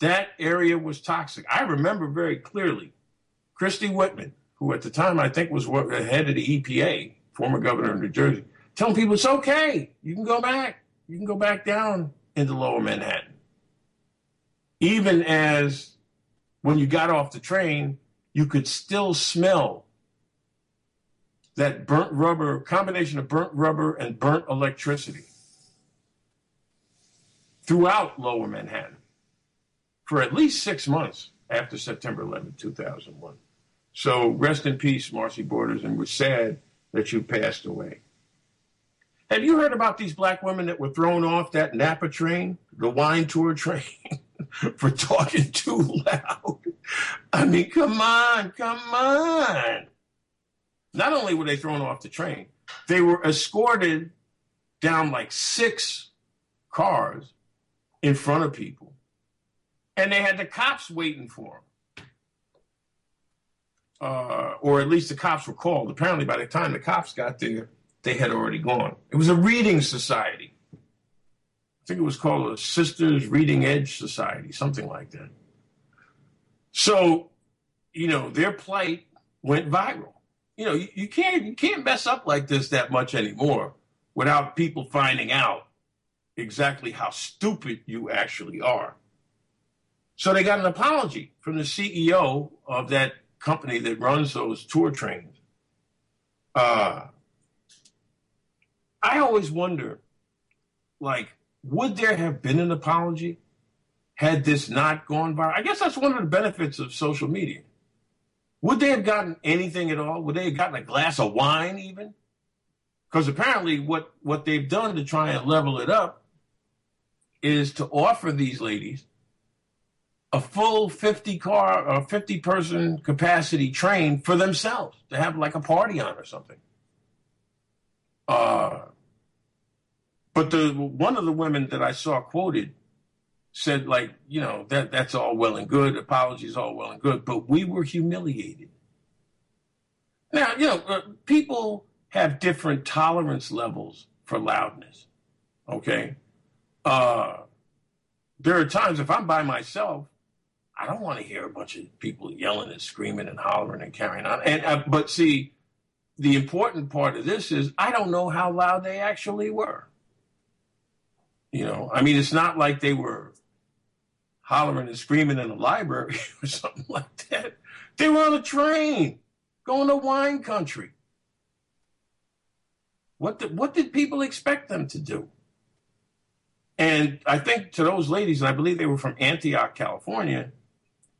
S1: That area was toxic. I remember very clearly Christie Whitman, who at the time I think was the head of the EPA, former governor of New Jersey, telling people it's okay. You can go back. You can go back down into lower Manhattan. Even as when you got off the train, you could still smell that burnt rubber, combination of burnt rubber and burnt electricity throughout lower Manhattan for at least six months after September 11, 2001. So rest in peace, Marcy Borders, and we're sad that you passed away. Have you heard about these black women that were thrown off that Napa train, the wine tour train, for talking too loud? I mean, come on, come on. Not only were they thrown off the train, they were escorted down like six cars in front of people and they had the cops waiting for them. Uh, or at least the cops were called. Apparently, by the time the cops got there, they had already gone. It was a reading society. I think it was called a Sisters Reading Edge Society, something like that. So, you know, their plight went viral. You know, you, you can't you can't mess up like this that much anymore without people finding out exactly how stupid you actually are. So they got an apology from the CEO of that company that runs those tour trains. Uh, I always wonder, like, would there have been an apology had this not gone viral? I guess that's one of the benefits of social media. Would they have gotten anything at all? Would they have gotten a glass of wine even? Because apparently, what, what they've done to try and level it up is to offer these ladies a full 50 car or 50 person capacity train for themselves to have like a party on or something. Uh, but the one of the women that I saw quoted said, like, you know, that that's all well and good, apologies all well and good, but we were humiliated. Now, you know, uh, people have different tolerance levels for loudness. Okay, uh, there are times if I'm by myself, I don't want to hear a bunch of people yelling and screaming and hollering and carrying on. And uh, but see, the important part of this is I don't know how loud they actually were. You know, I mean, it's not like they were hollering and screaming in the library or something like that. They were on a train going to wine country. What did, what did people expect them to do? And I think to those ladies, and I believe they were from Antioch, California,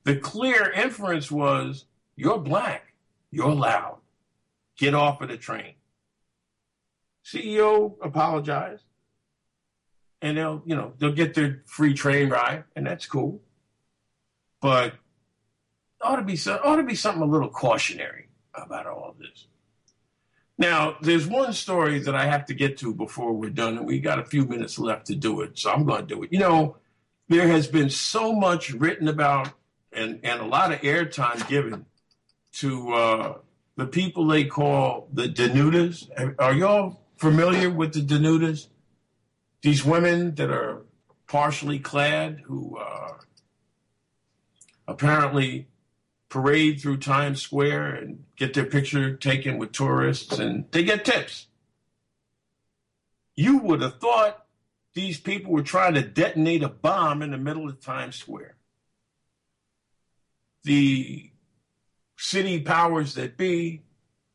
S1: the clear inference was you're black, you're loud, get off of the train. CEO apologized and they'll you know they'll get their free train ride, and that's cool. But ought to be so, ought to be something a little cautionary about all of this. Now, there's one story that I have to get to before we're done, and we got a few minutes left to do it, so I'm going to do it. You know, there has been so much written about and, and a lot of airtime given to uh, the people they call the Desnudas. Are y'all familiar with the Desnudas? these women that are partially clad who uh, apparently parade through Times Square and get their picture taken with tourists and they get tips. You would have thought these people were trying to detonate a bomb in the middle of Times Square. The city powers that be,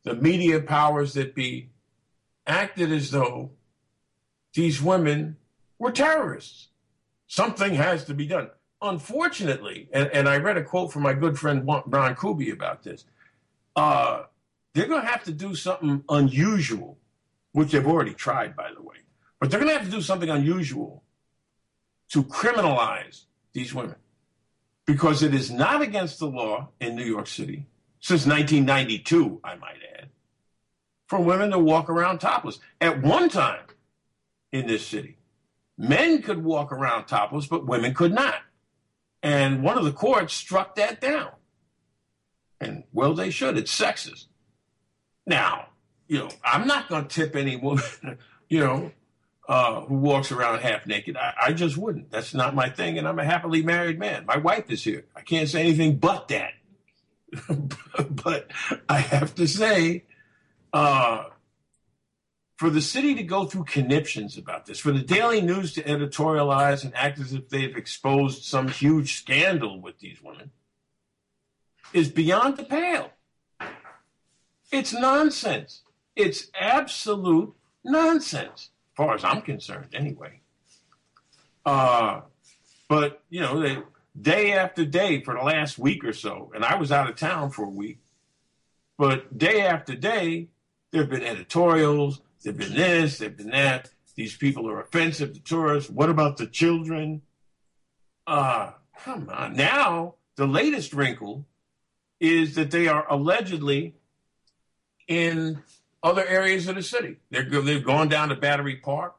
S1: the media powers that be, acted as though these women were terrorists. Something has to be done. Unfortunately, and, and I read a quote from my good friend Brian Kuby about this. Uh, they're going to have to do something unusual, which they've already tried, by the way. But they're going to have to do something unusual to criminalize these women because it is not against the law in New York City since 1992, I might add, for women to walk around topless. At one time, in this city. Men could walk around topless, but women could not. And one of the courts struck that down. And well, they should. It's sexist. Now, you know, I'm not going to tip any woman, you know, uh, who walks around half naked. I, I, just wouldn't. That's not my thing. And I'm a happily married man. My wife is here. I can't say anything but that. but I have to say, uh, for the city to go through conniptions about this, for the Daily News to editorialize and act as if they've exposed some huge scandal with these women, is beyond the pale. It's nonsense. It's absolute nonsense, far as I'm concerned, anyway. Uh, but, you know, they, day after day for the last week or so, and I was out of town for a week, but day after day, there have been editorials, there've been this, there've been that. These people are offensive to tourists. What about the children? Uh, come on. Now, the latest wrinkle is that they are allegedly in other areas of the city. They're, they've gone down to Battery Park.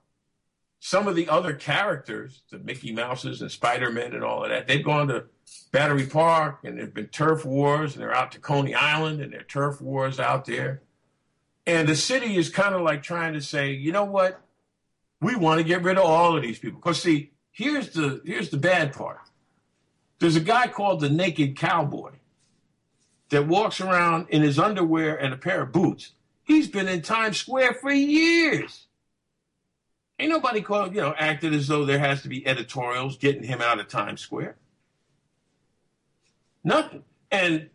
S1: Some of the other characters, the Mickey Mouses and Spider Man and all of that, they've gone to Battery Park and there've been turf wars and they're out to Coney Island and there are turf wars out there. And the city is kind of like trying to say, you know what? We want to get rid of all of these people. Because see, here's the here's the bad part. There's a guy called the Naked Cowboy that walks around in his underwear and a pair of boots. He's been in Times Square for years. Ain't nobody called, you know, acted as though there has to be editorials getting him out of Times Square. Nothing. And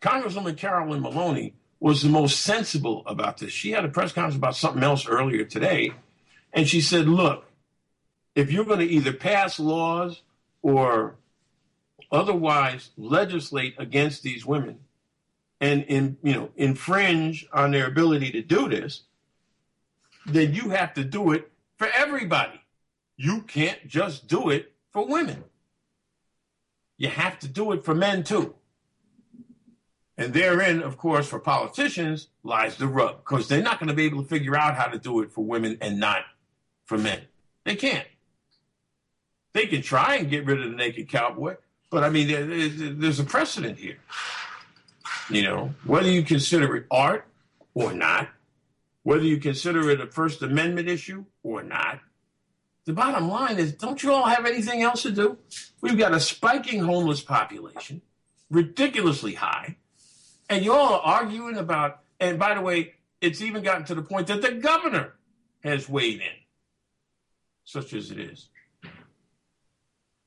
S1: Congresswoman Carolyn Maloney was the most sensible about this. She had a press conference about something else earlier today, and she said, Look, if you're going to either pass laws or otherwise legislate against these women and in, you know infringe on their ability to do this, then you have to do it for everybody. You can't just do it for women. you have to do it for men too. And therein, of course, for politicians lies the rub because they're not going to be able to figure out how to do it for women and not for men. They can't. They can try and get rid of the naked cowboy, but I mean, there's a precedent here. You know, whether you consider it art or not, whether you consider it a First Amendment issue or not, the bottom line is don't you all have anything else to do? We've got a spiking homeless population, ridiculously high, and you all are arguing about, and by the way, it's even gotten to the point that the governor has weighed in, such as it is.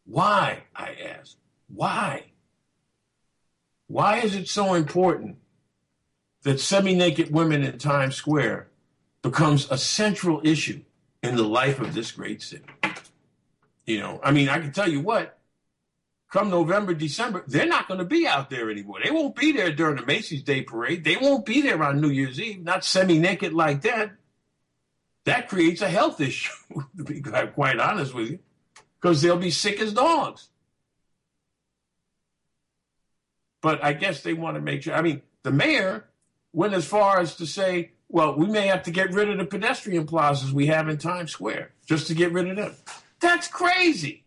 S1: Why, I ask, why? Why is it so important that semi naked women in Times Square becomes a central issue in the life of this great city? You know, I mean, I can tell you what, come November, December, they're not going to be out there anymore. They won't be there during the Macy's Day Parade. They won't be there on New Year's Eve, not semi naked like that. That creates a health issue, to be quite honest with you, because they'll be sick as dogs. But I guess they want to make sure. I mean, the mayor went as far as to say, well, we may have to get rid of the pedestrian plazas we have in Times Square just to get rid of them. That's crazy.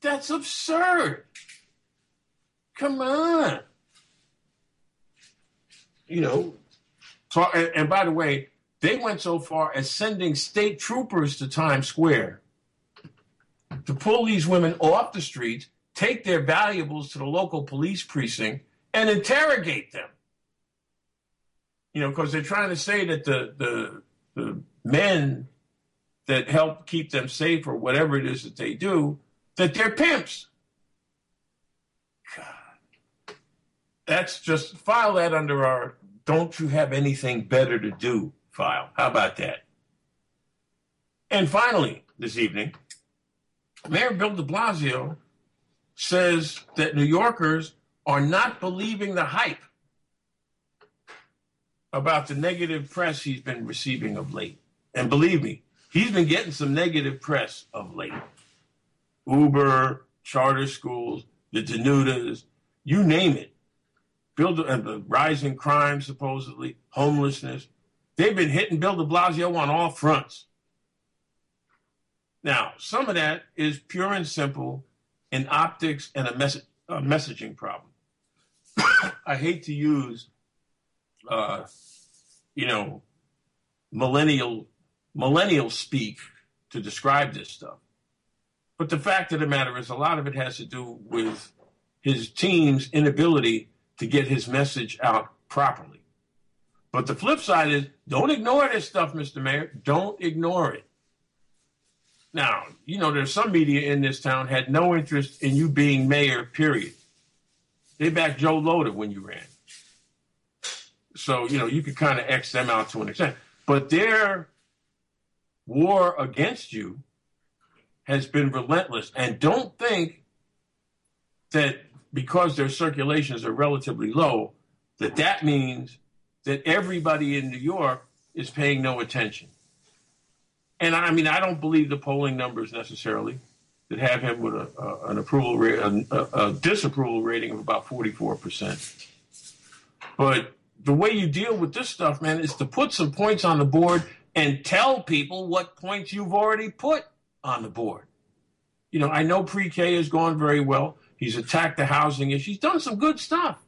S1: That's absurd. Come on. You know, talk, and, and by the way, they went so far as sending state troopers to Times Square to pull these women off the streets take their valuables to the local police precinct and interrogate them. You know, because they're trying to say that the, the, the men that help keep them safe or whatever it is that they do, that they're pimps. God. That's just file that under our don't you have anything better to do file. How about that? And finally, this evening, Mayor Bill de Blasio says that New Yorkers are not believing the hype about the negative press he's been receiving of late. And believe me, he's been getting some negative press of late. Uber, charter schools, the Desnudas, you name it. Bill de, and the rising crime, supposedly, homelessness. They've been hitting Bill de Blasio on all fronts. Now, some of that is pure and simple in optics and a, mess- a messaging problem. I hate to use, uh, you know, millennial millennial speak to describe this stuff. But the fact of the matter is, a lot of it has to do with his team's inability to get his message out properly. But the flip side is, don't ignore this stuff, Mr. Mayor. Don't ignore it. Now, you know, there's some media in this town had no interest in you being mayor, period. They backed Joe Lhota when you ran. So, you know, you could kind of X them out to an extent. But their war against you has been relentless. And don't think that because their circulations are relatively low, that that means that everybody in New York is paying no attention and I mean, I don't believe the polling numbers necessarily that have him with a, a an approval rate, a, a, disapproval rating of about 44%. But the way you deal with this stuff, man, is to put some points on the board and tell people what points you've already put on the board. You know, I know pre-K has gone very well. He's attacked the housing issue. He's done some good stuff.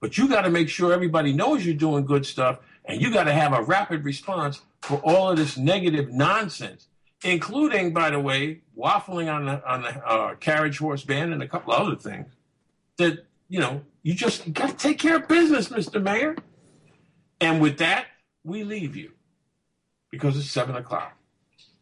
S1: But you got to make sure everybody knows you're doing good stuff, and you got to have a rapid response for all of this negative nonsense, including, by the way, waffling on the on the uh, carriage horse ban and a couple other things. That you know, you just got to take care of business, Mr. Mayor. And with that, we leave you because it's seven o'clock.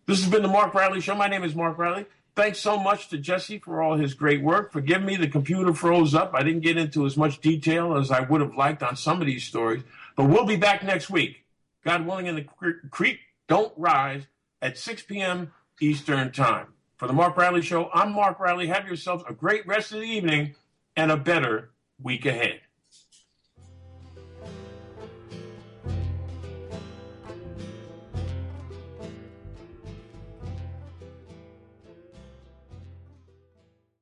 S1: This has been the Mark Riley Show. My name is Mark Riley. Thanks so much to Jesse for all his great work. Forgive me, the computer froze up. I didn't get into as much detail as I would have liked on some of these stories, but we'll be back next week. God willing, and the creek don't rise at 6 p.m. Eastern Time. For the Mark Riley Show, I'm Mark Riley. Have yourselves a great rest of the evening and a better week ahead.